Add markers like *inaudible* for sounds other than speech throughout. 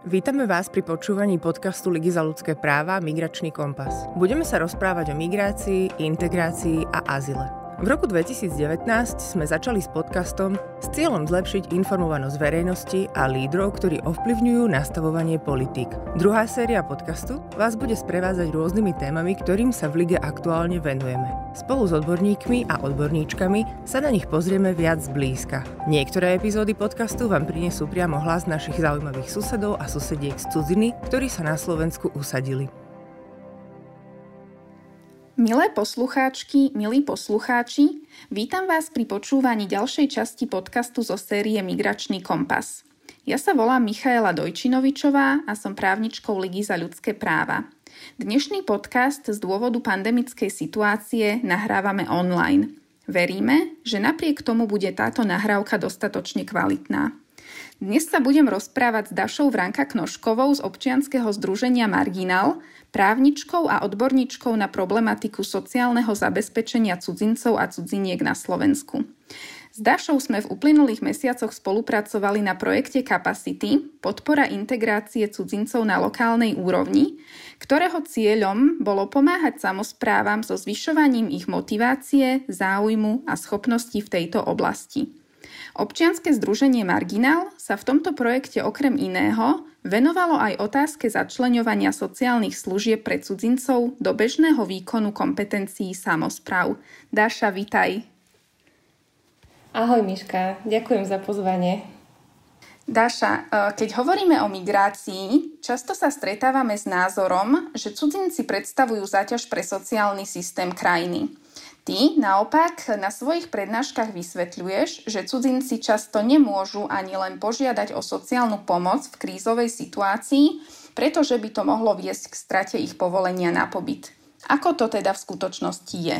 Vítame vás pri počúvaní podcastu Ligy za ľudské práva Migračný kompas. Budeme sa rozprávať o migrácii, integrácii a azile. V roku 2019 sme začali s podcastom s cieľom zlepšiť informovanosť verejnosti a lídrov, ktorí ovplyvňujú nastavovanie politík. Druhá séria podcastu vás bude sprevázať rôznymi témami, ktorým sa v lige aktuálne venujeme. Spolu s odborníkmi a odborníčkami sa na nich pozrieme viac zblízka. Niektoré epizódy podcastu vám prinesú priamo hlas našich zaujímavých susedov a susediek z cudziny, ktorí sa na Slovensku usadili. Milé poslucháčky, milí poslucháči, vítam vás pri počúvaní ďalšej časti podcastu zo série Migračný kompas. Ja sa volám Michaela Dojčinovičová a som právničkou Ligy za ľudské práva. Dnešný podcast z dôvodu pandemickej situácie nahrávame online. Veríme, že napriek tomu bude táto nahrávka dostatočne kvalitná. Dnes sa budem rozprávať s Dašou Vranka Knožkovou z občianskeho združenia Marginal, právničkou a odborníčkou na problematiku sociálneho zabezpečenia cudzincov a cudziniek na Slovensku. S Dašou sme v uplynulých mesiacoch spolupracovali na projekte Capacity, podpora integrácie cudzincov na lokálnej úrovni, ktorého cieľom bolo pomáhať samozprávam so zvyšovaním ich motivácie, záujmu a schopností v tejto oblasti. Občianske združenie Marginal sa v tomto projekte okrem iného venovalo aj otázke začleňovania sociálnych služieb pre cudzincov do bežného výkonu kompetencií samozpráv. Dáša, vitaj. Ahoj Miška, ďakujem za pozvanie. Dáša, e, keď hovoríme o migrácii, často sa stretávame s názorom, že cudzinci predstavujú záťaž pre sociálny systém krajiny. Ty naopak na svojich prednáškach vysvetľuješ, že cudzinci často nemôžu ani len požiadať o sociálnu pomoc v krízovej situácii, pretože by to mohlo viesť k strate ich povolenia na pobyt. Ako to teda v skutočnosti je?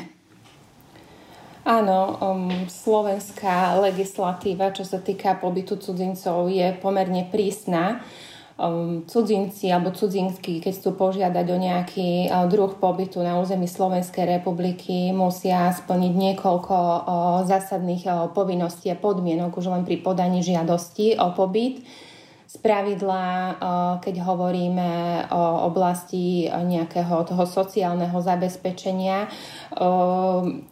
Áno, um, slovenská legislatíva, čo sa týka pobytu cudzincov, je pomerne prísna um, cudzinci alebo cudzinky, keď chcú požiadať o nejaký uh, druh pobytu na území Slovenskej republiky, musia splniť niekoľko uh, zásadných uh, povinností a podmienok už len pri podaní žiadosti o pobyt. Z pravidla, uh, keď hovoríme o oblasti nejakého toho sociálneho zabezpečenia,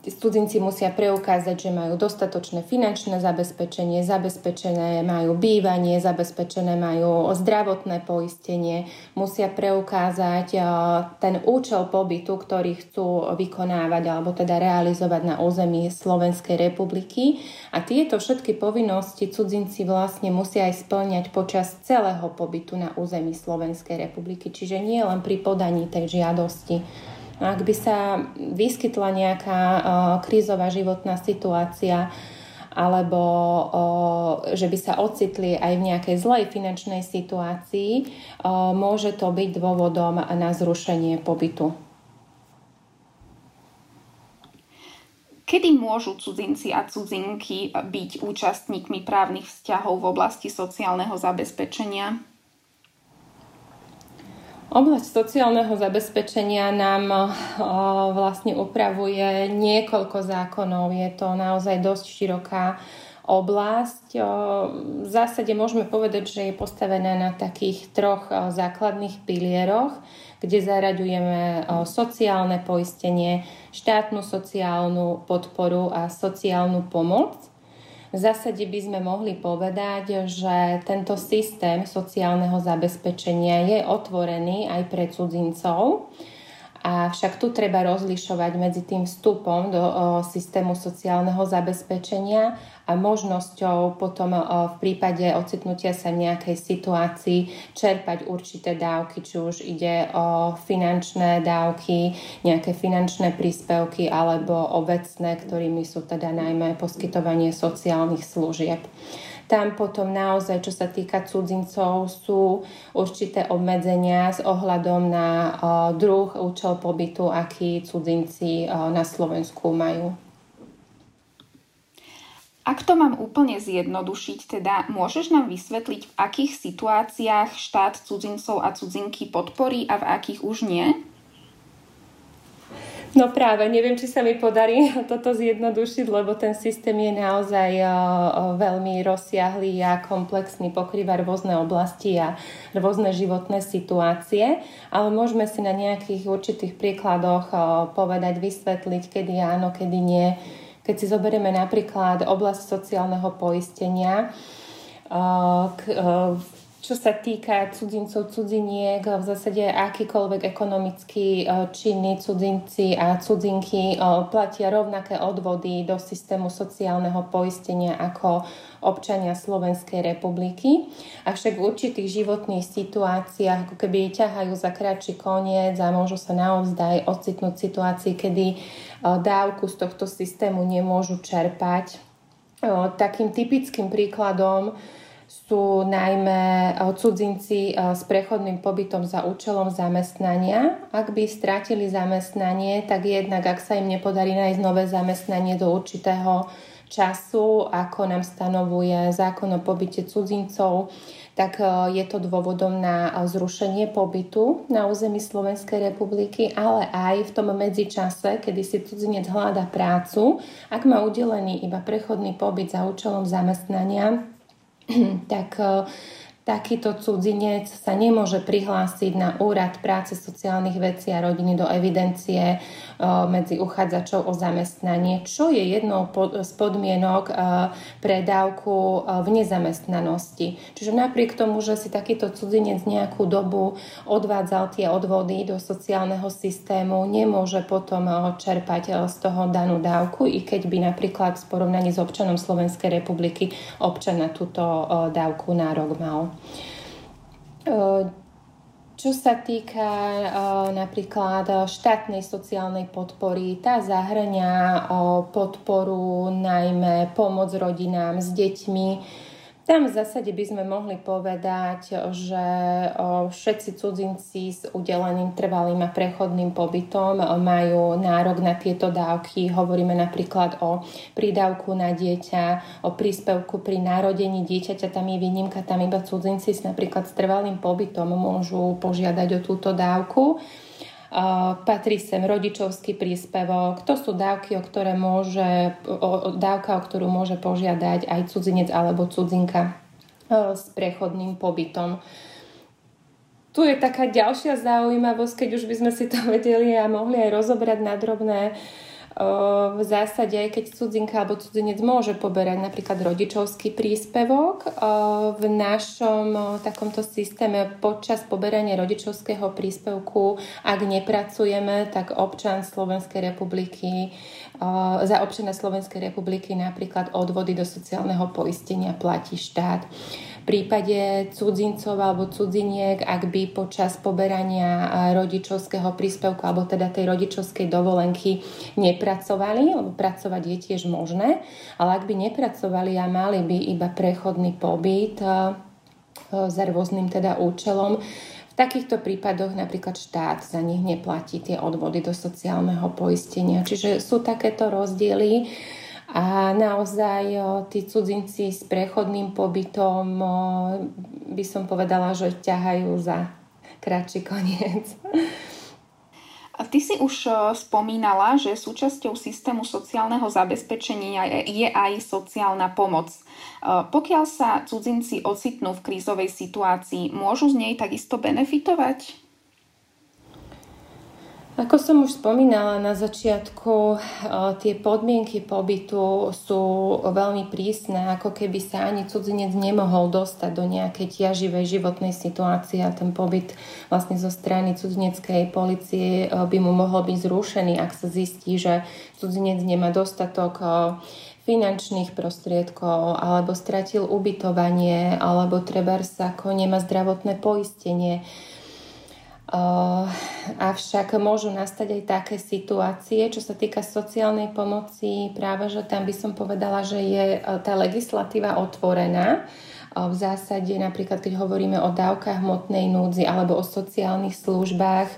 Studzinci musia preukázať, že majú dostatočné finančné zabezpečenie, zabezpečené majú bývanie, zabezpečené majú zdravotné poistenie, musia preukázať ten účel pobytu, ktorý chcú vykonávať alebo teda realizovať na území Slovenskej republiky. A tieto všetky povinnosti cudzinci vlastne musia aj splňať počas celého pobytu na území Slovenskej republiky. Čiže nie len pri podaní tej žiadosti. Ak by sa vyskytla nejaká krízová životná situácia, alebo o, že by sa ocitli aj v nejakej zlej finančnej situácii, o, môže to byť dôvodom na zrušenie pobytu. Kedy môžu cudzinci a cudzinky byť účastníkmi právnych vzťahov v oblasti sociálneho zabezpečenia? Oblasť sociálneho zabezpečenia nám vlastne upravuje niekoľko zákonov. Je to naozaj dosť široká oblasť. V zásade môžeme povedať, že je postavená na takých troch základných pilieroch, kde zaraďujeme sociálne poistenie, štátnu sociálnu podporu a sociálnu pomoc. V zásade by sme mohli povedať, že tento systém sociálneho zabezpečenia je otvorený aj pre cudzincov. Avšak tu treba rozlišovať medzi tým vstupom do o, systému sociálneho zabezpečenia a možnosťou potom v prípade ocitnutia sa v nejakej situácii čerpať určité dávky, či už ide o finančné dávky, nejaké finančné príspevky alebo obecné, ktorými sú teda najmä poskytovanie sociálnych služieb. Tam potom naozaj, čo sa týka cudzincov, sú určité obmedzenia s ohľadom na druh, účel pobytu, aký cudzinci na Slovensku majú. Ak to mám úplne zjednodušiť, teda môžeš nám vysvetliť, v akých situáciách štát cudzincov a cudzinky podporí a v akých už nie? No práve, neviem, či sa mi podarí *laughs* toto zjednodušiť, lebo ten systém je naozaj veľmi rozsiahlý a komplexný, pokrýva rôzne oblasti a rôzne životné situácie, ale môžeme si na nejakých určitých príkladoch povedať, vysvetliť, kedy áno, kedy nie. Keď si zoberieme napríklad oblasť sociálneho poistenia, čo sa týka cudzincov, cudziniek, v zásade akýkoľvek ekonomicky e, činní cudzinci a cudzinky e, platia rovnaké odvody do systému sociálneho poistenia ako občania Slovenskej republiky. Avšak v určitých životných situáciách ako keby ťahajú za kratší koniec a môžu sa naozaj ocitnúť v situácii, kedy e, dávku z tohto systému nemôžu čerpať. Takým typickým príkladom sú najmä eh, cudzinci eh, s prechodným pobytom za účelom zamestnania. Ak by stratili zamestnanie, tak jednak ak sa im nepodarí nájsť nové zamestnanie do určitého času, ako nám stanovuje zákon o pobyte cudzincov, tak eh, je to dôvodom na zrušenie pobytu na území Slovenskej republiky, ale aj v tom medzičase, kedy si cudzinec hľada prácu, ak má udelený iba prechodný pobyt za účelom zamestnania, *clears throat* tak e, takýto cudzinec sa nemôže prihlásiť na úrad práce sociálnych vecí a rodiny do evidencie e, medzi uchádzačov o zamestnanie, čo je jednou z podmienok e, pre dávku v nezamestnanosti. Čiže napriek tomu, že si takýto cudzinec nejakú dobu odvádzal tie odvody do sociálneho systému, nemôže potom čerpať z toho danú dávku, i keď by napríklad v porovnaní s občanom Slovenskej republiky občan túto dávku nárok mal. Čo sa týka napríklad štátnej sociálnej podpory, tá zahrňa podporu najmä pomoc rodinám s deťmi, tam v zásade by sme mohli povedať, že všetci cudzinci s udeleným trvalým a prechodným pobytom majú nárok na tieto dávky. Hovoríme napríklad o prídavku na dieťa, o príspevku pri narodení dieťaťa, tam je výnimka, tam iba cudzinci s napríklad s trvalým pobytom môžu požiadať o túto dávku patrí sem rodičovský príspevok. To sú dávky, o ktoré môže, o, dávka, o ktorú môže požiadať aj cudzinec alebo cudzinka s prechodným pobytom. Tu je taká ďalšia zaujímavosť, keď už by sme si to *laughs* vedeli a mohli aj rozobrať na drobné v zásade, keď cudzinka alebo cudzinec môže poberať napríklad rodičovský príspevok, v našom takomto systéme počas poberania rodičovského príspevku, ak nepracujeme, tak občan Slovenskej republiky za občana Slovenskej republiky napríklad odvody do sociálneho poistenia platí štát prípade cudzincov alebo cudziniek, ak by počas poberania rodičovského príspevku alebo teda tej rodičovskej dovolenky nepracovali, lebo pracovať je tiež možné, ale ak by nepracovali a mali by iba prechodný pobyt za rôznym teda účelom, v takýchto prípadoch napríklad štát za nich neplatí tie odvody do sociálneho poistenia. Čiže sú takéto rozdiely. A naozaj tí cudzinci s prechodným pobytom by som povedala, že ťahajú za kratší koniec. Ty si už spomínala, že súčasťou systému sociálneho zabezpečenia je aj sociálna pomoc. Pokiaľ sa cudzinci ocitnú v krízovej situácii, môžu z nej takisto benefitovať? Ako som už spomínala na začiatku, tie podmienky pobytu sú veľmi prísne, ako keby sa ani cudzinec nemohol dostať do nejakej ťaživej životnej situácie a ten pobyt vlastne zo strany cudzineckej policie by mu mohol byť zrušený, ak sa zistí, že cudzinec nemá dostatok finančných prostriedkov, alebo stratil ubytovanie, alebo treba sa ako nemá zdravotné poistenie Uh, avšak môžu nastať aj také situácie, čo sa týka sociálnej pomoci, práve že tam by som povedala, že je tá legislatíva otvorená. Uh, v zásade napríklad, keď hovoríme o dávkach hmotnej núdzi alebo o sociálnych službách,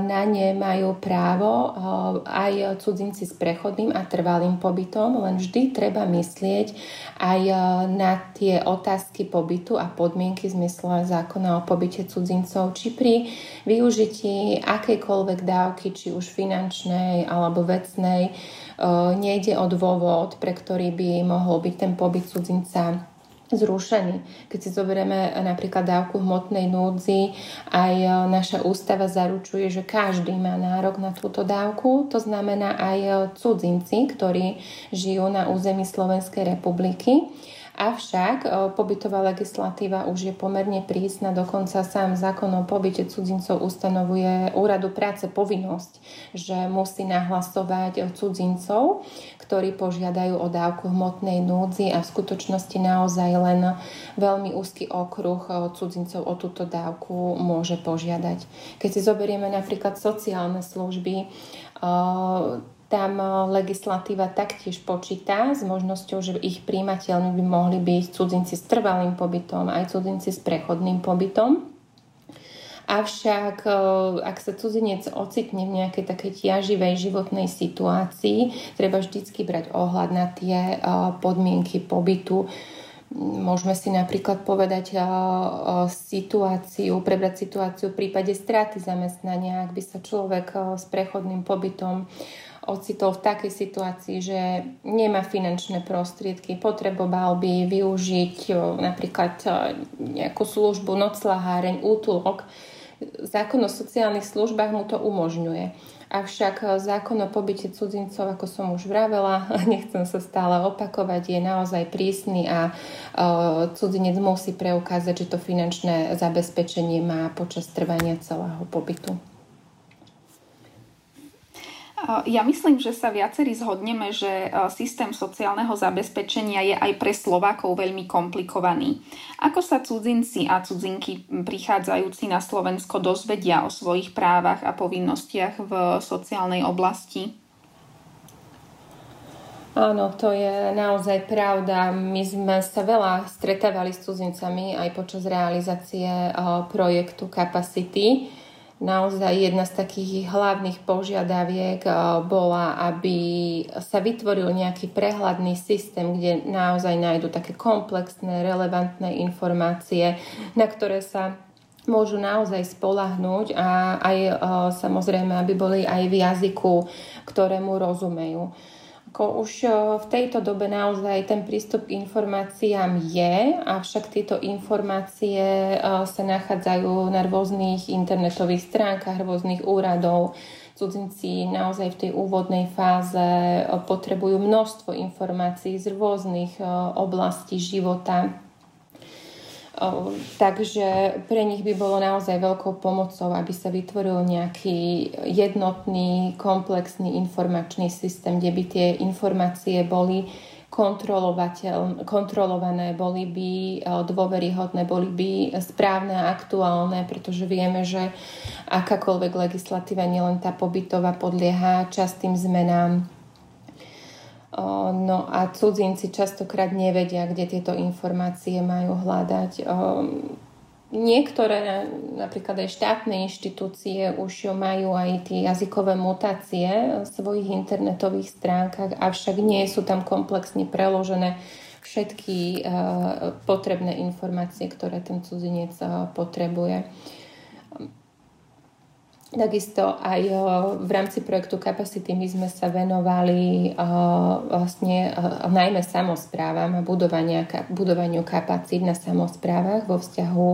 na ne majú právo aj cudzinci s prechodným a trvalým pobytom, len vždy treba myslieť aj na tie otázky pobytu a podmienky v zákona o pobyte cudzincov, či pri využití akejkoľvek dávky, či už finančnej alebo vecnej, nejde o dôvod, pre ktorý by mohol byť ten pobyt cudzinca zrušený. Keď si zoberieme napríklad dávku hmotnej núdzi, aj e, naša ústava zaručuje, že každý má nárok na túto dávku. To znamená aj e, cudzinci, ktorí žijú na území Slovenskej republiky. Avšak pobytová legislatíva už je pomerne prísna, dokonca sám zákon o pobyte cudzincov ustanovuje úradu práce povinnosť, že musí nahlasovať cudzincov, ktorí požiadajú o dávku hmotnej núdzi a v skutočnosti naozaj len veľmi úzky okruh cudzincov o túto dávku môže požiadať. Keď si zoberieme napríklad sociálne služby, tam eh, legislatíva taktiež počíta s možnosťou, že ich príjimateľmi by mohli byť cudzinci s trvalým pobytom, aj cudzinci s prechodným pobytom. Avšak eh, ak sa cudzinec ocitne v nejakej takej ťaživej životnej situácii, treba vždycky brať ohľad na tie eh, podmienky pobytu. Môžeme si napríklad povedať situáciu, prebrať situáciu v prípade straty zamestnania, ak by sa človek s prechodným pobytom ocitol v takej situácii, že nemá finančné prostriedky, potreboval by využiť napríklad nejakú službu, noclaháreň, útulok. Zákon o sociálnych službách mu to umožňuje. Avšak zákon o pobyte cudzincov, ako som už vravela, *laughs* nechcem sa stále opakovať, je naozaj prísny a cudzinec musí preukázať, že to finančné zabezpečenie má počas trvania celého pobytu. Ja myslím, že sa viacerí zhodneme, že systém sociálneho zabezpečenia je aj pre Slovákov veľmi komplikovaný. Ako sa cudzinci a cudzinky prichádzajúci na Slovensko dozvedia o svojich právach a povinnostiach v sociálnej oblasti? Áno, to je naozaj pravda. My sme sa veľa stretávali s cudzincami aj počas realizácie projektu Capacity naozaj jedna z takých hlavných požiadaviek eh, bola, aby sa vytvoril nejaký prehľadný systém, kde naozaj nájdu také komplexné, relevantné informácie, na ktoré sa môžu naozaj spolahnúť a aj eh, samozrejme, aby boli aj v jazyku, ktorému rozumejú. Ako už v tejto dobe naozaj ten prístup k informáciám je, avšak tieto informácie sa nachádzajú na rôznych internetových stránkach rôznych úradov. Cudzinci naozaj v tej úvodnej fáze potrebujú množstvo informácií z rôznych oblastí života Takže pre nich by bolo naozaj veľkou pomocou, aby sa vytvoril nejaký jednotný, komplexný informačný systém, kde by tie informácie boli kontrolované, boli by dôveryhodné, boli by správne a aktuálne, pretože vieme, že akákoľvek legislatíva, nielen tá pobytová, podlieha častým zmenám No a cudzinci častokrát nevedia, kde tieto informácie majú hľadať. Niektoré, napríklad aj štátne inštitúcie, už majú aj tie jazykové mutácie v svojich internetových stránkach, avšak nie sú tam komplexne preložené všetky potrebné informácie, ktoré ten cudzinec potrebuje. Takisto aj v rámci projektu Capacity my sme sa venovali vlastne najmä samozprávam a budovaniu kapacít na samozprávach vo vzťahu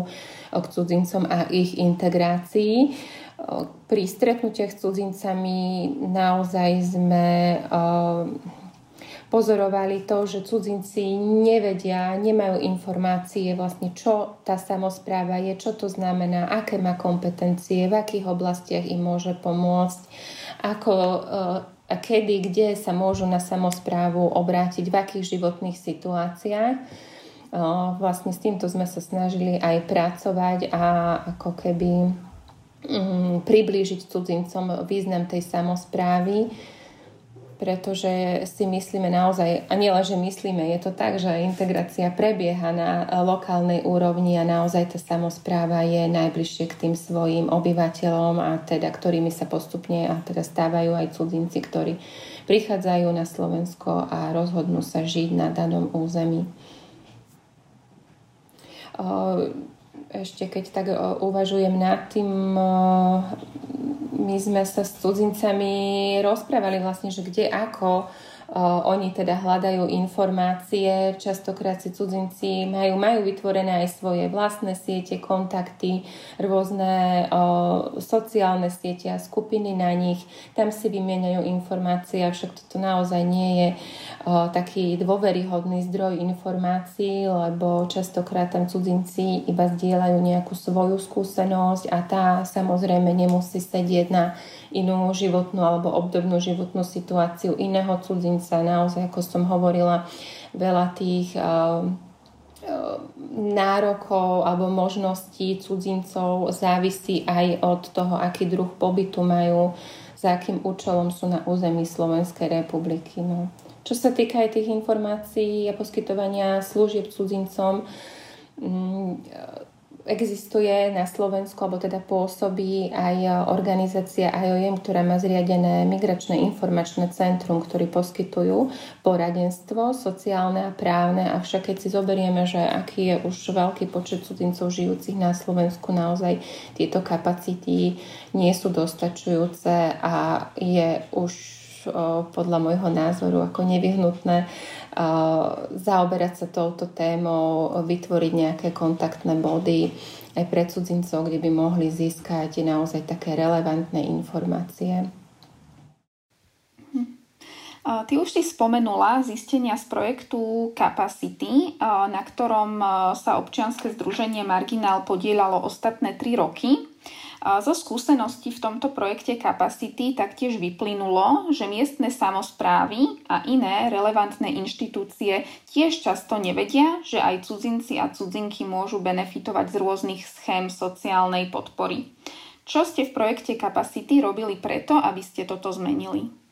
k cudzincom a ich integrácii. Pri stretnutiach s cudzincami naozaj sme pozorovali to, že cudzinci nevedia, nemajú informácie vlastne, čo tá samozpráva je, čo to znamená, aké má kompetencie, v akých oblastiach im môže pomôcť, ako eh, a kedy, kde sa môžu na samozprávu obrátiť, v akých životných situáciách. Eh, vlastne s týmto sme sa snažili aj pracovať a ako keby mm, priblížiť cudzincom význam tej samozprávy pretože si myslíme naozaj, a nielen, že myslíme, je to tak, že integrácia prebieha na lokálnej úrovni a naozaj tá samozpráva je najbližšie k tým svojim obyvateľom a teda ktorými sa postupne a teda stávajú aj cudzinci, ktorí prichádzajú na Slovensko a rozhodnú sa žiť na danom území. Ešte keď tak uvažujem nad tým, my sme sa s cudzincami rozprávali vlastne, že kde ako oni teda hľadajú informácie, častokrát si cudzinci majú, majú vytvorené aj svoje vlastné siete, kontakty, rôzne sociálne siete a skupiny na nich. Tam si vymieňajú informácie, avšak toto naozaj nie je taký dôveryhodný zdroj informácií, lebo častokrát tam cudzinci iba zdieľajú nejakú svoju skúsenosť a tá samozrejme nemusí sedieť na inú životnú alebo obdobnú životnú situáciu iného cudzinca. Naozaj, ako som hovorila, veľa tých uh, nárokov alebo možností cudzincov závisí aj od toho, aký druh pobytu majú, za akým účelom sú na území Slovenskej republiky. No. Čo sa týka aj tých informácií a poskytovania služieb cudzincom, mm, existuje na Slovensku, alebo teda pôsobí aj organizácia IOM, ktorá má zriadené Migračné informačné centrum, ktorý poskytujú poradenstvo sociálne a právne. Avšak keď si zoberieme, že aký je už veľký počet cudzincov žijúcich na Slovensku, naozaj tieto kapacity nie sú dostačujúce a je už podľa môjho názoru ako nevyhnutné zaoberať sa touto témou, vytvoriť nejaké kontaktné body aj pre cudzincov, kde by mohli získať naozaj také relevantné informácie. Mhm. Ty už si spomenula zistenia z projektu Capacity, na ktorom sa občianske združenie Marginál podielalo ostatné tri roky. Zo skúseností v tomto projekte Capacity taktiež vyplynulo, že miestne samozprávy a iné relevantné inštitúcie tiež často nevedia, že aj cudzinci a cudzinky môžu benefitovať z rôznych schém sociálnej podpory. Čo ste v projekte Capacity robili preto, aby ste toto zmenili?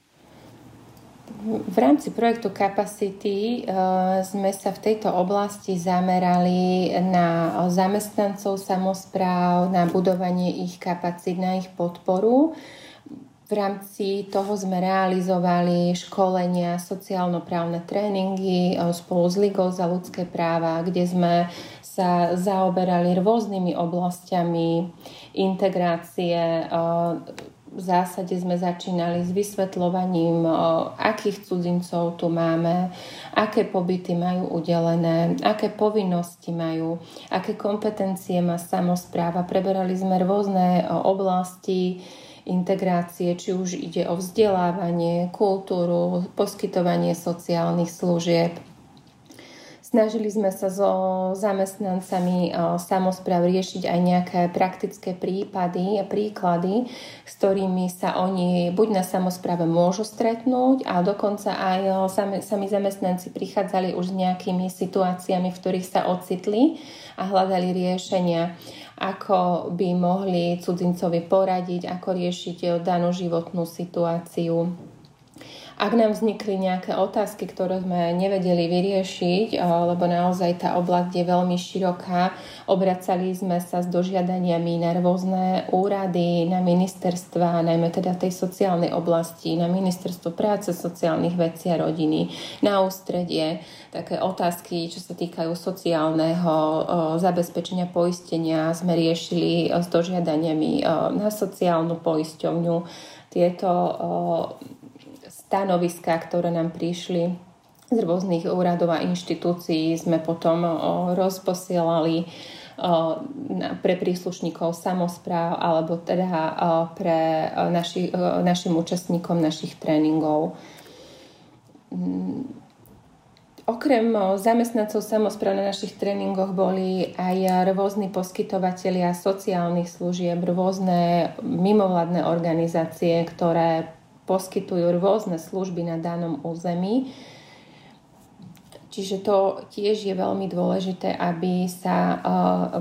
V rámci projektu Capacity uh, sme sa v tejto oblasti zamerali na zamestnancov samozpráv, na budovanie ich kapacít, na ich podporu. V rámci toho sme realizovali školenia, sociálno-právne tréningy uh, spolu s Ligou za ľudské práva, kde sme sa zaoberali rôznymi oblastiami integrácie, uh, v zásade sme začínali s vysvetľovaním, akých cudzincov tu máme, aké pobyty majú udelené, aké povinnosti majú, aké kompetencie má samozpráva. Preberali sme rôzne oblasti integrácie, či už ide o vzdelávanie, kultúru, poskytovanie sociálnych služieb Snažili sme sa so zamestnancami samozpráv riešiť aj nejaké praktické prípady a príklady, s ktorými sa oni buď na samozpráve môžu stretnúť, a dokonca aj sami zamestnanci prichádzali už s nejakými situáciami, v ktorých sa ocitli a hľadali riešenia ako by mohli cudzincovi poradiť, ako riešiť danú životnú situáciu. Ak nám vznikli nejaké otázky, ktoré sme nevedeli vyriešiť, lebo naozaj tá oblasť je veľmi široká, obracali sme sa s dožiadaniami na rôzne úrady, na ministerstva, najmä teda tej sociálnej oblasti, na ministerstvo práce, sociálnych vecí a rodiny, na ústredie, také otázky, čo sa týkajú sociálneho zabezpečenia poistenia, sme riešili s dožiadaniami na sociálnu poisťovňu. Tieto stanoviská, ktoré nám prišli z rôznych úradov a inštitúcií, sme potom rozposielali pre príslušníkov samozpráv alebo teda pre naši, našim účastníkom našich tréningov. Mm, okrem zamestnancov samozpráv na našich tréningoch boli aj rôzni poskytovateľia sociálnych služieb, rôzne mimovládne organizácie, ktoré poskytujú rôzne služby na danom území. Čiže to tiež je veľmi dôležité, aby sa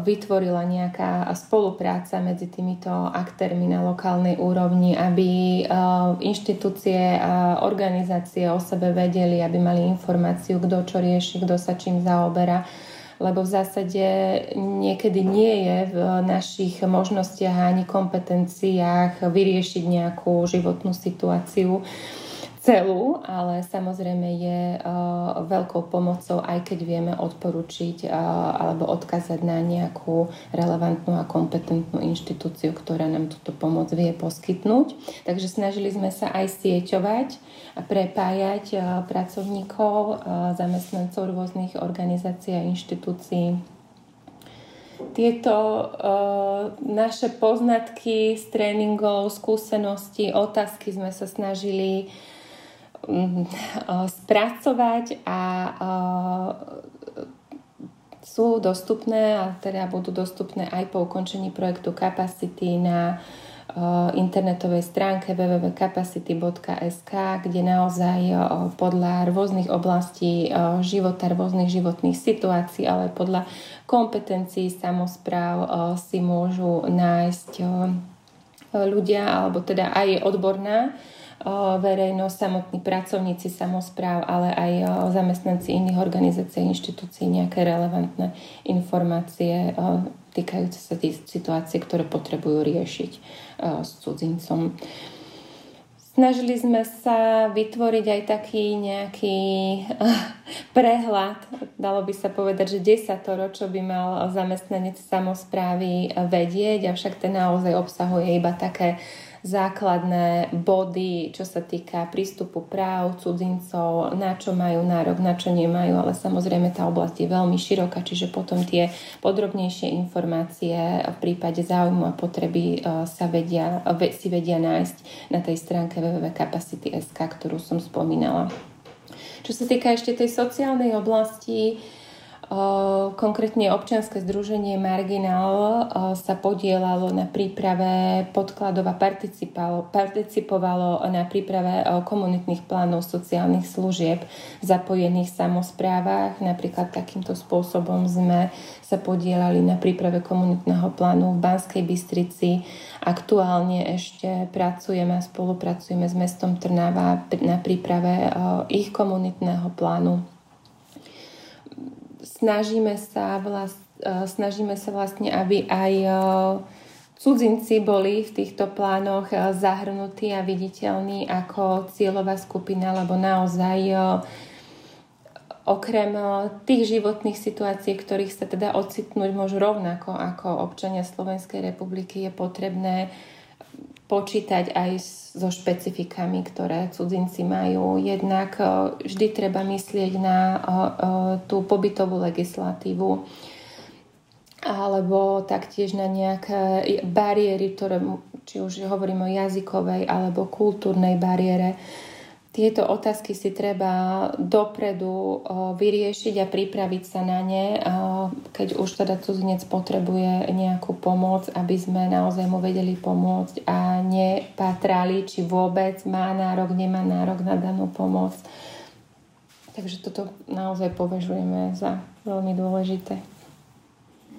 vytvorila nejaká spolupráca medzi týmito aktérmi na lokálnej úrovni, aby inštitúcie a organizácie o sebe vedeli, aby mali informáciu, kto čo rieši, kto sa čím zaoberá lebo v zásade niekedy nie je v našich možnostiach ani kompetenciách vyriešiť nejakú životnú situáciu celú, ale samozrejme je uh, veľkou pomocou, aj keď vieme odporučiť uh, alebo odkázať na nejakú relevantnú a kompetentnú inštitúciu, ktorá nám túto pomoc vie poskytnúť. Takže snažili sme sa aj sieťovať a prepájať uh, pracovníkov, zamestnancov rôznych organizácií a inštitúcií tieto uh, naše poznatky z tréningov, skúsenosti, otázky sme sa snažili spracovať a sú dostupné a teda budú dostupné aj po ukončení projektu Capacity na internetovej stránke www.capacity.sk, kde naozaj podľa rôznych oblastí života, rôznych životných situácií, ale podľa kompetencií samozpráv si môžu nájsť ľudia, alebo teda aj odborná verejnosť, samotní pracovníci samozpráv, ale aj zamestnanci iných organizácií a inštitúcií nejaké relevantné informácie týkajúce sa tých situácií, ktoré potrebujú riešiť s cudzincom. Snažili sme sa vytvoriť aj taký nejaký prehľad, dalo by sa povedať, že desatoro, čo by mal zamestnanec samozprávy vedieť, avšak ten naozaj obsahuje iba také základné body, čo sa týka prístupu práv cudzincov, na čo majú nárok, na čo nemajú, ale samozrejme tá oblasť je veľmi široká, čiže potom tie podrobnejšie informácie v prípade záujmu a potreby e, sa vedia, si vedia nájsť na tej stránke www.capacity.sk, ktorú som spomínala. Čo sa týka ešte tej sociálnej oblasti, Konkrétne občianske združenie Marginal sa podielalo na príprave podkladov a participovalo na príprave komunitných plánov sociálnych služieb v zapojených samozprávach. Napríklad takýmto spôsobom sme sa podielali na príprave komunitného plánu v Banskej Bystrici. Aktuálne ešte pracujeme a spolupracujeme s mestom Trnava na príprave ich komunitného plánu snažíme sa, vlast, e, snažíme sa vlastne, aby aj e, cudzinci boli v týchto plánoch e, zahrnutí a viditeľní ako cieľová skupina, lebo naozaj okrem tých životných situácií, ktorých sa teda ocitnúť môžu rovnako ako občania Slovenskej republiky, je potrebné počítať aj so špecifikami, ktoré cudzinci majú. Jednak e, vždy treba myslieť na e, e, tú pobytovú legislatívu alebo taktiež na nejaké bariéry, ktoré, či už hovorím o jazykovej alebo kultúrnej bariére, tieto otázky si treba dopredu vyriešiť a pripraviť sa na ne, keď už teda cudzinec potrebuje nejakú pomoc, aby sme naozaj mu vedeli pomôcť a nepatrali, či vôbec má nárok, nemá nárok na danú pomoc. Takže toto naozaj považujeme za veľmi dôležité.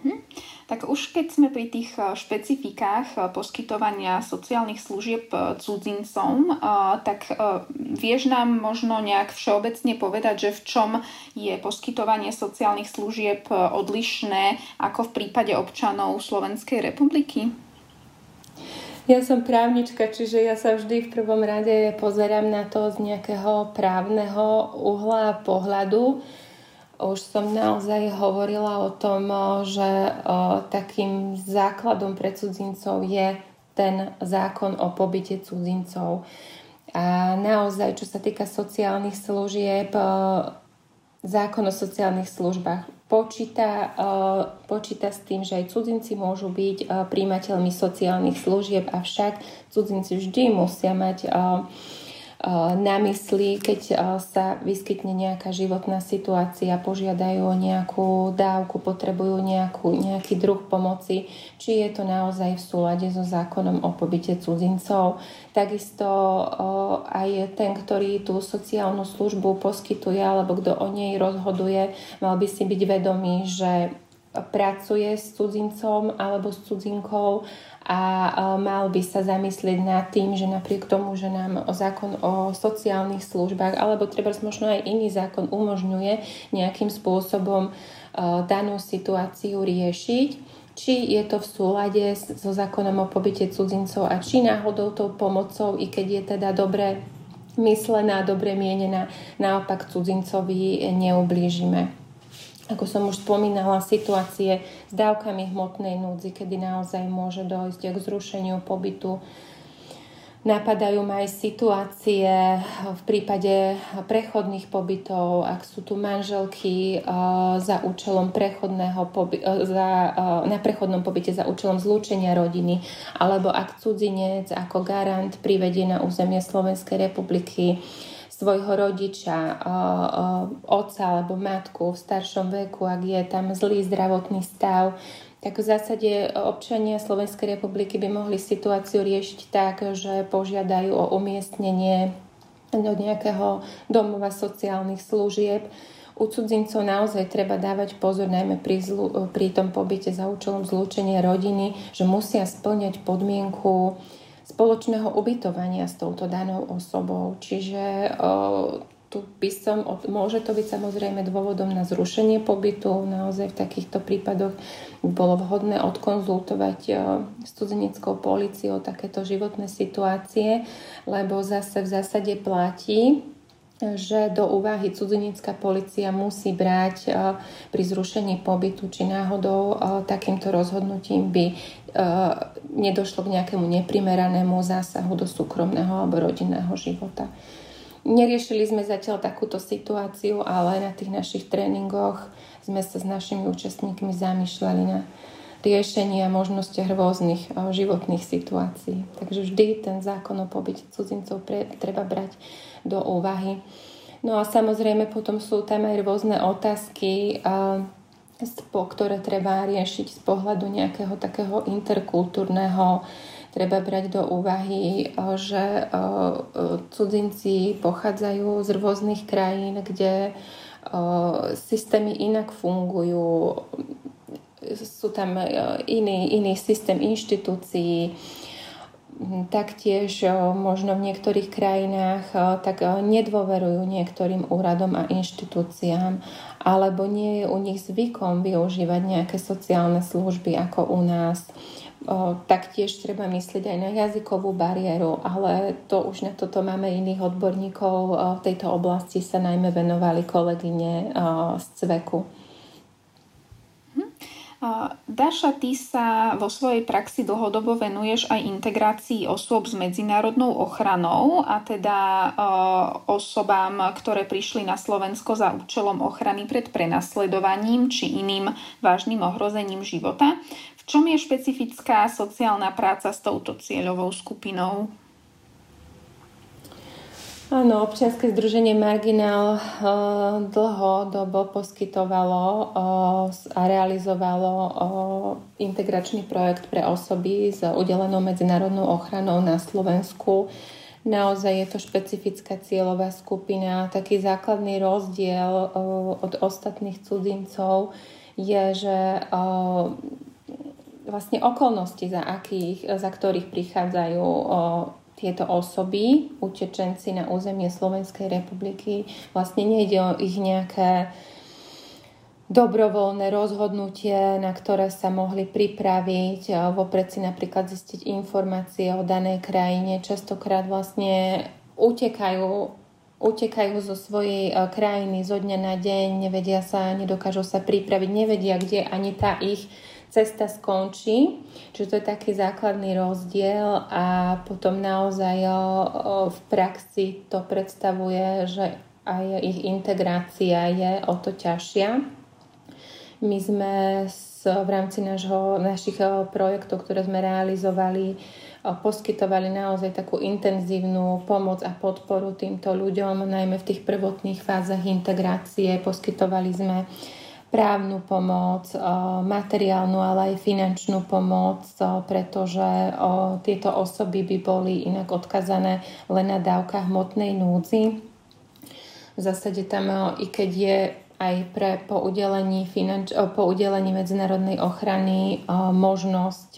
Hm. Tak už keď sme pri tých eh, špecifikách eh, poskytovania sociálnych služieb eh, cudzincom, tak vieš nám možno nejak všeobecne povedať, že v čom je poskytovanie sociálnych služieb odlišné ako v prípade občanov Slovenskej republiky? Ja som právnička, čiže ja sa vždy v prvom rade pozerám na to z nejakého právneho uhla pohľadu už som naozaj hovorila o tom, že takým základom pre cudzincov je ten zákon o pobyte cudzincov. A naozaj, čo sa týka sociálnych služieb, zákon o sociálnych službách počíta, počíta s tým, že aj cudzinci môžu byť príjimateľmi sociálnych služieb, avšak cudzinci vždy musia mať na mysli, keď sa vyskytne nejaká životná situácia, požiadajú o nejakú dávku, potrebujú nejakú, nejaký druh pomoci, či je to naozaj v súlade so zákonom o pobyte cudzincov. Takisto aj ten, ktorý tú sociálnu službu poskytuje alebo kto o nej rozhoduje, mal by si byť vedomý, že pracuje s cudzincom alebo s cudzinkou a mal by sa zamyslieť nad tým, že napriek tomu, že nám zákon o sociálnych službách alebo treba možno aj iný zákon umožňuje nejakým spôsobom danú situáciu riešiť, či je to v súlade so zákonom o pobyte cudzincov a či náhodou tou pomocou, i keď je teda dobre myslená, dobre mienená, naopak cudzincovi neublížime ako som už spomínala, situácie s dávkami hmotnej núdzi, kedy naozaj môže dojsť k zrušeniu pobytu. Napadajú ma aj situácie v prípade prechodných pobytov, ak sú tu manželky za účelom prechodného poby- za, na prechodnom pobyte za účelom zlúčenia rodiny, alebo ak cudzinec ako garant privedie na územie Slovenskej republiky svojho rodiča, otca alebo matku v staršom veku, ak je tam zlý zdravotný stav, tak v zásade občania Slovenskej republiky by mohli situáciu riešiť tak, že požiadajú o umiestnenie do nejakého domova sociálnych služieb. U cudzincov naozaj treba dávať pozor, najmä pri, zlu, pri tom pobyte za účelom zlúčenia rodiny, že musia splňať podmienku spoločného ubytovania s touto danou osobou. Čiže tu by som, môže to byť samozrejme dôvodom na zrušenie pobytu. Naozaj v takýchto prípadoch bolo vhodné odkonzultovať s cudzineckou policiou takéto životné situácie, lebo zase v zásade platí, že do úvahy cudzinecká policia musí brať e, pri zrušení pobytu, či náhodou e, takýmto rozhodnutím by e, nedošlo k nejakému neprimeranému zásahu do súkromného alebo rodinného života. Neriešili sme zatiaľ takúto situáciu, ale na tých našich tréningoch sme sa s našimi účastníkmi zamýšľali na riešení možnostiach rôznych životných situácií. Takže vždy ten zákon o pobyte cudzincov pre, treba brať do úvahy. No a samozrejme potom sú tam aj rôzne otázky, ktoré treba riešiť z pohľadu nejakého takého interkultúrneho. Treba brať do úvahy, že cudzinci pochádzajú z rôznych krajín, kde systémy inak fungujú, sú tam iný, iný systém inštitúcií, taktiež možno v niektorých krajinách tak nedôverujú niektorým úradom a inštitúciám alebo nie je u nich zvykom využívať nejaké sociálne služby ako u nás. Taktiež treba myslieť aj na jazykovú bariéru, ale to už na toto máme iných odborníkov. V tejto oblasti sa najmä venovali kolegyne z CVEKu. Daša, ty sa vo svojej praxi dlhodobo venuješ aj integrácii osôb s medzinárodnou ochranou a teda osobám, ktoré prišli na Slovensko za účelom ochrany pred prenasledovaním či iným vážnym ohrozením života. V čom je špecifická sociálna práca s touto cieľovou skupinou? Áno, občianske združenie Marginál uh, dlhodobo poskytovalo uh, a realizovalo uh, integračný projekt pre osoby s udelenou medzinárodnou ochranou na Slovensku. Naozaj je to špecifická cieľová skupina. Taký základný rozdiel od ostatných cudzincov je, že vlastne okolnosti, za, akých, za ktorých prichádzajú tieto osoby, utečenci na územie Slovenskej republiky, vlastne nejde o ich nejaké dobrovoľné rozhodnutie, na ktoré sa mohli pripraviť, vopred si napríklad zistiť informácie o danej krajine. Častokrát vlastne utekajú utekajú zo svojej e, krajiny zo dňa na deň, nevedia sa, nedokážu sa pripraviť, nevedia, kde ani tá ich cesta skončí. Čiže to je taký základný rozdiel a potom naozaj v praxi to predstavuje, že aj ich integrácia je o to ťažšia. My sme v rámci našho, našich projektov, ktoré sme realizovali, poskytovali naozaj takú intenzívnu pomoc a podporu týmto ľuďom, najmä v tých prvotných fázach integrácie. Poskytovali sme právnu pomoc, materiálnu, ale aj finančnú pomoc, pretože tieto osoby by boli inak odkazané len na dávkach hmotnej núdzi. V zásade tam, i keď je aj pre po udelení, finanč, po udelení medzinárodnej ochrany možnosť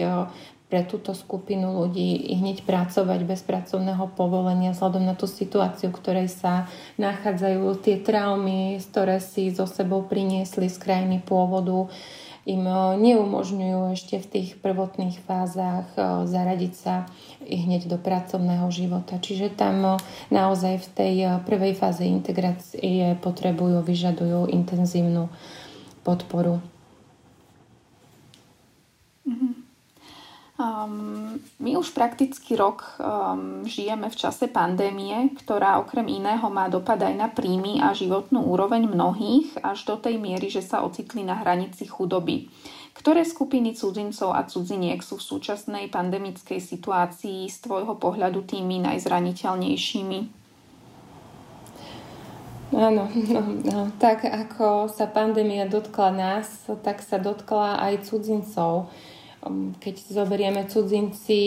pre túto skupinu ľudí hneď pracovať bez pracovného povolenia vzhľadom na tú situáciu, v ktorej sa nachádzajú tie traumy, ktoré si so sebou priniesli z krajiny pôvodu, im e, neumožňujú ešte v tých prvotných fázach e, zaradiť sa hneď do pracovného života. Čiže tam e, naozaj v tej prvej fáze integrácie potrebujú, vyžadujú intenzívnu podporu. Um, my už prakticky rok um, žijeme v čase pandémie, ktorá okrem iného má dopad aj na príjmy a životnú úroveň mnohých, až do tej miery, že sa ocitli na hranici chudoby. Ktoré skupiny cudzincov a cudziniek sú v súčasnej pandemickej situácii z tvojho pohľadu tými najzraniteľnejšími? Áno, no, no, tak ako sa pandémia dotkla nás, tak sa dotkla aj cudzincov. Um, keď zoberieme cudzinci,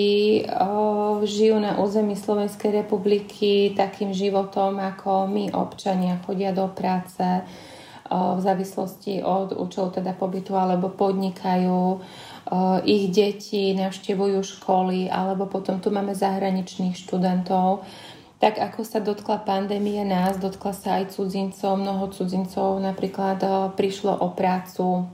uh, žijú na území Slovenskej republiky takým životom, ako my občania chodia do práce uh, v závislosti od účelu teda pobytu alebo podnikajú. Ich deti navštevujú školy alebo potom tu máme zahraničných študentov. Tak ako sa dotkla pandémie nás, dotkla sa aj cudzincov. Mnoho cudzincov napríklad prišlo o prácu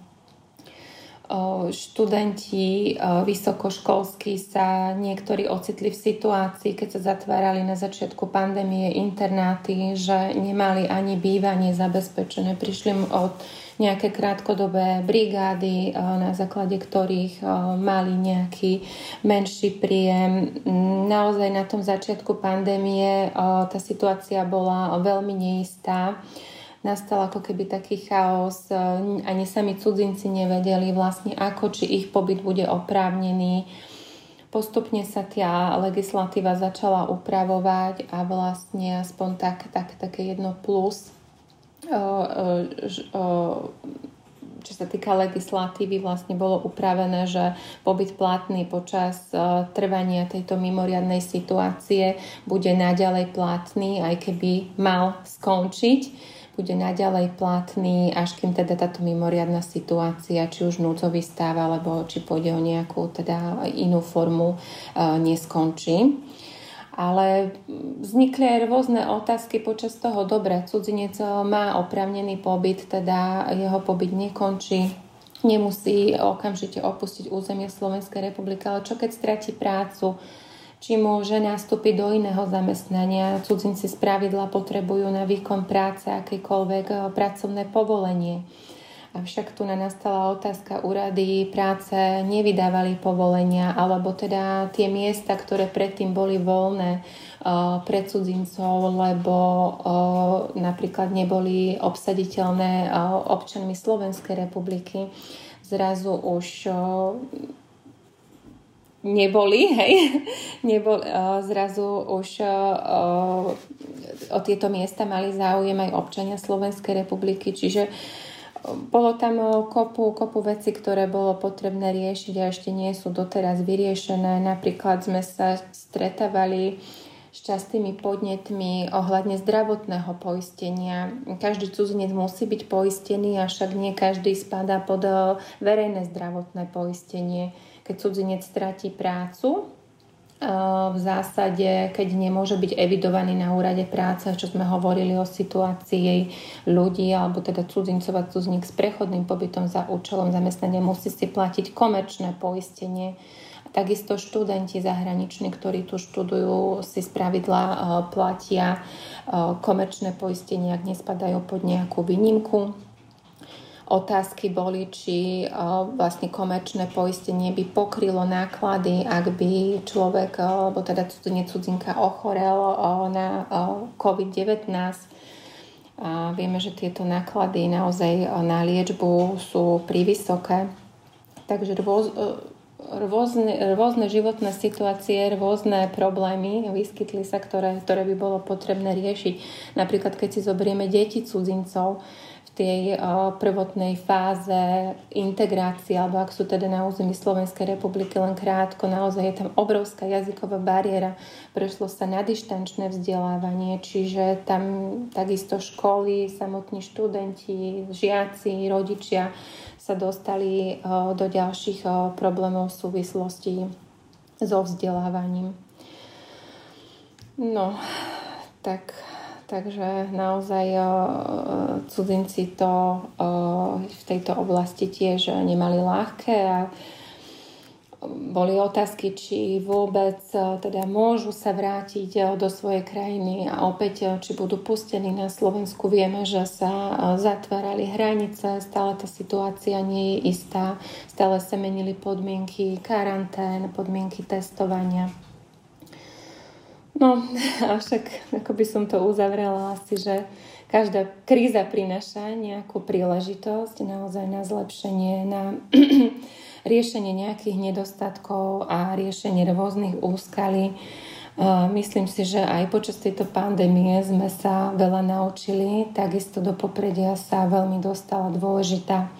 študenti vysokoškolskí sa niektorí ocitli v situácii, keď sa zatvárali na začiatku pandémie internáty, že nemali ani bývanie zabezpečené. Prišli od nejaké krátkodobé brigády, na základe ktorých mali nejaký menší príjem. Naozaj na tom začiatku pandémie tá situácia bola veľmi neistá nastal ako keby taký chaos. E, ani sami cudzinci nevedeli vlastne ako, či ich pobyt bude oprávnený. Postupne sa tá legislatíva začala upravovať a vlastne aspoň tak, tak, také jedno plus, e, e, čo sa týka legislatívy, vlastne bolo upravené, že pobyt platný počas trvania tejto mimoriadnej situácie bude naďalej platný, aj keby mal skončiť bude naďalej platný, až kým teda táto mimoriadná situácia, či už núdzový stav, alebo či pôjde o nejakú teda inú formu, e, neskončí. Ale vznikli aj rôzne otázky počas toho. Dobre, cudzinec má opravnený pobyt, teda jeho pobyt nekončí, nemusí okamžite opustiť územie Slovenskej republiky, ale čo keď stratí prácu, či môže nastúpiť do iného zamestnania. Cudzinci z pravidla potrebujú na výkon práce akékoľvek eh, pracovné povolenie. Avšak tu na nastala otázka, úrady práce nevydávali povolenia, alebo teda tie miesta, ktoré predtým boli voľné uh, pre cudzincov, lebo uh, napríklad neboli obsaditeľné občanmi Slovenskej republiky, zrazu už neboli, hej, *laughs* nebol, uh, zrazu už uh, o tieto miesta mali záujem aj občania Slovenskej republiky, čiže bolo tam kopu, kopu veci, ktoré bolo potrebné riešiť a ešte nie sú doteraz vyriešené. Napríklad sme sa stretávali s častými podnetmi ohľadne zdravotného poistenia. Každý cudzinec musí byť poistený, avšak nie každý spadá pod verejné zdravotné poistenie keď cudzinec stratí prácu, v zásade, keď nemôže byť evidovaný na úrade práce, čo sme hovorili o situácii ľudí, alebo teda cudzincov a cudzník s prechodným pobytom za účelom zamestnania musí si platiť komerčné poistenie. Takisto študenti zahraniční, ktorí tu študujú, si z pravidla platia komerčné poistenie, ak nespadajú pod nejakú výnimku Otázky boli, či vlastne komerčné poistenie by pokrylo náklady, ak by človek, alebo teda cudzinka ochorel na COVID-19. A vieme, že tieto náklady naozaj na liečbu sú prívysoké. takže rôz, rôzne, rôzne životné situácie, rôzne problémy vyskytli sa, ktoré, ktoré by bolo potrebné riešiť. Napríklad, keď si zoberieme deti cudzincov, tej prvotnej fáze integrácie, alebo ak sú teda na území Slovenskej republiky len krátko, naozaj je tam obrovská jazyková bariéra. Prešlo sa na dištančné vzdelávanie, čiže tam takisto školy, samotní študenti, žiaci, rodičia sa dostali do ďalších problémov v súvislosti so vzdelávaním. No, tak Takže naozaj cudzinci to v tejto oblasti tiež nemali ľahké a boli otázky, či vôbec teda môžu sa vrátiť do svojej krajiny a opäť, či budú pustení na Slovensku. Vieme, že sa zatvárali hranice, stále tá situácia nie je istá, stále sa menili podmienky karantén, podmienky testovania. No, *laughs* avšak ako by som to uzavrela asi, že každá kríza prináša nejakú príležitosť naozaj na zlepšenie, na *clears throat* riešenie nejakých nedostatkov a riešenie rôznych úskalí. Myslím si, že aj počas tejto pandémie sme sa veľa naučili, takisto do popredia sa veľmi dostala dôležitá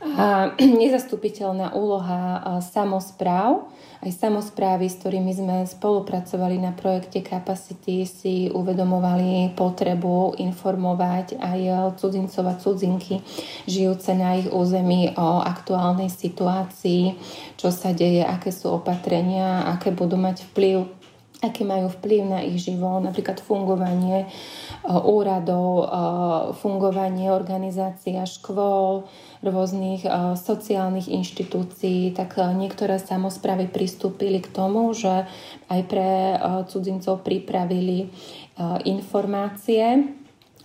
a *clears throat* nezastupiteľná úloha samozpráv, aj samozprávy, s ktorými sme spolupracovali na projekte Capacity, si uvedomovali potrebu informovať aj cudzincov a cudzinky žijúce na ich území o aktuálnej situácii, čo sa deje, aké sú opatrenia, aké budú mať vplyv aké majú vplyv na ich život, napríklad fungovanie úradov, fungovanie organizácií a škôl, rôznych uh, sociálnych inštitúcií, tak niektoré samozprávy pristúpili k tomu, že aj pre cudzincov pripravili informácie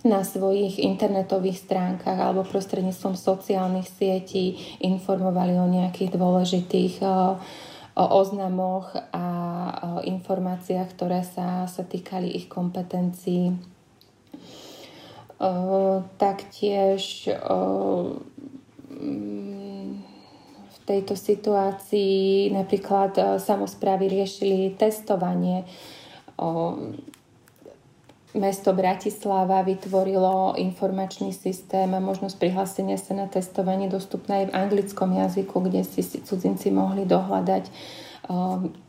na svojich internetových stránkach alebo prostredníctvom sociálnych sietí informovali o nejakých dôležitých oznamoch a informáciách, ktoré sa, sa týkali ich kompetencií. Taktiež v tejto situácii napríklad e, samozprávy riešili testovanie. Mesto Bratislava vytvorilo informačný systém a možnosť prihlásenia sa na testovanie dostupné aj v anglickom jazyku, kde si cudzinci mohli dohľadať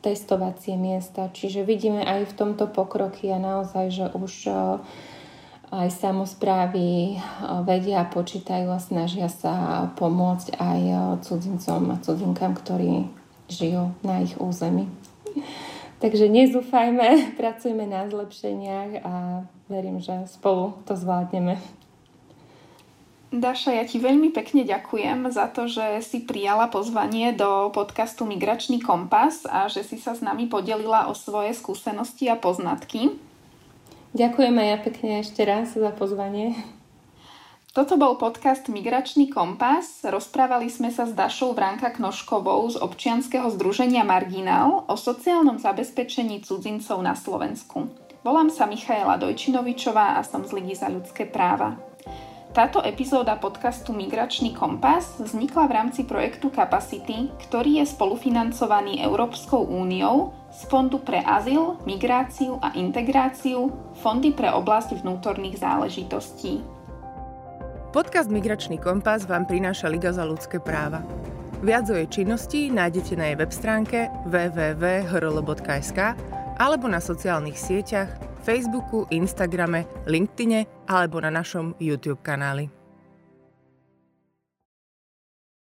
testovacie miesta. Čiže vidíme aj v tomto pokroky a naozaj, že už aj samozprávy eh, vedia, počítajú a snažia sa pomôcť aj eh, cudzincom a cudzinkám, ktorí žijú na ich území. Takže nezúfajme, *laughs* pracujme na zlepšeniach a verím, že spolu to zvládneme. Daša, ja ti veľmi pekne ďakujem za to, že si prijala pozvanie do podcastu Migračný kompas a že si sa s nami podelila o svoje skúsenosti a poznatky. Ďakujem aj ja pekne ešte raz za pozvanie. Toto bol podcast Migračný kompas. Rozprávali sme sa s Dašou Vránka Knožkovou z občianskeho združenia Marginál o sociálnom zabezpečení cudzincov na Slovensku. Volám sa Michaela Dojčinovičová a som z Ligy za ľudské práva. Táto epizóda podcastu Migračný kompas vznikla v rámci projektu Capacity, ktorý je spolufinancovaný Európskou úniou z Fondu pre azyl, migráciu a integráciu, Fondy pre oblasť vnútorných záležitostí. Podcast Migračný kompas vám prináša Liga za ľudské práva. Viac o jej činnosti nájdete na jej web stránke www.hrl.sk alebo na sociálnych sieťach Facebooku, Instagrame, LinkedIne alebo na našom YouTube kanáli.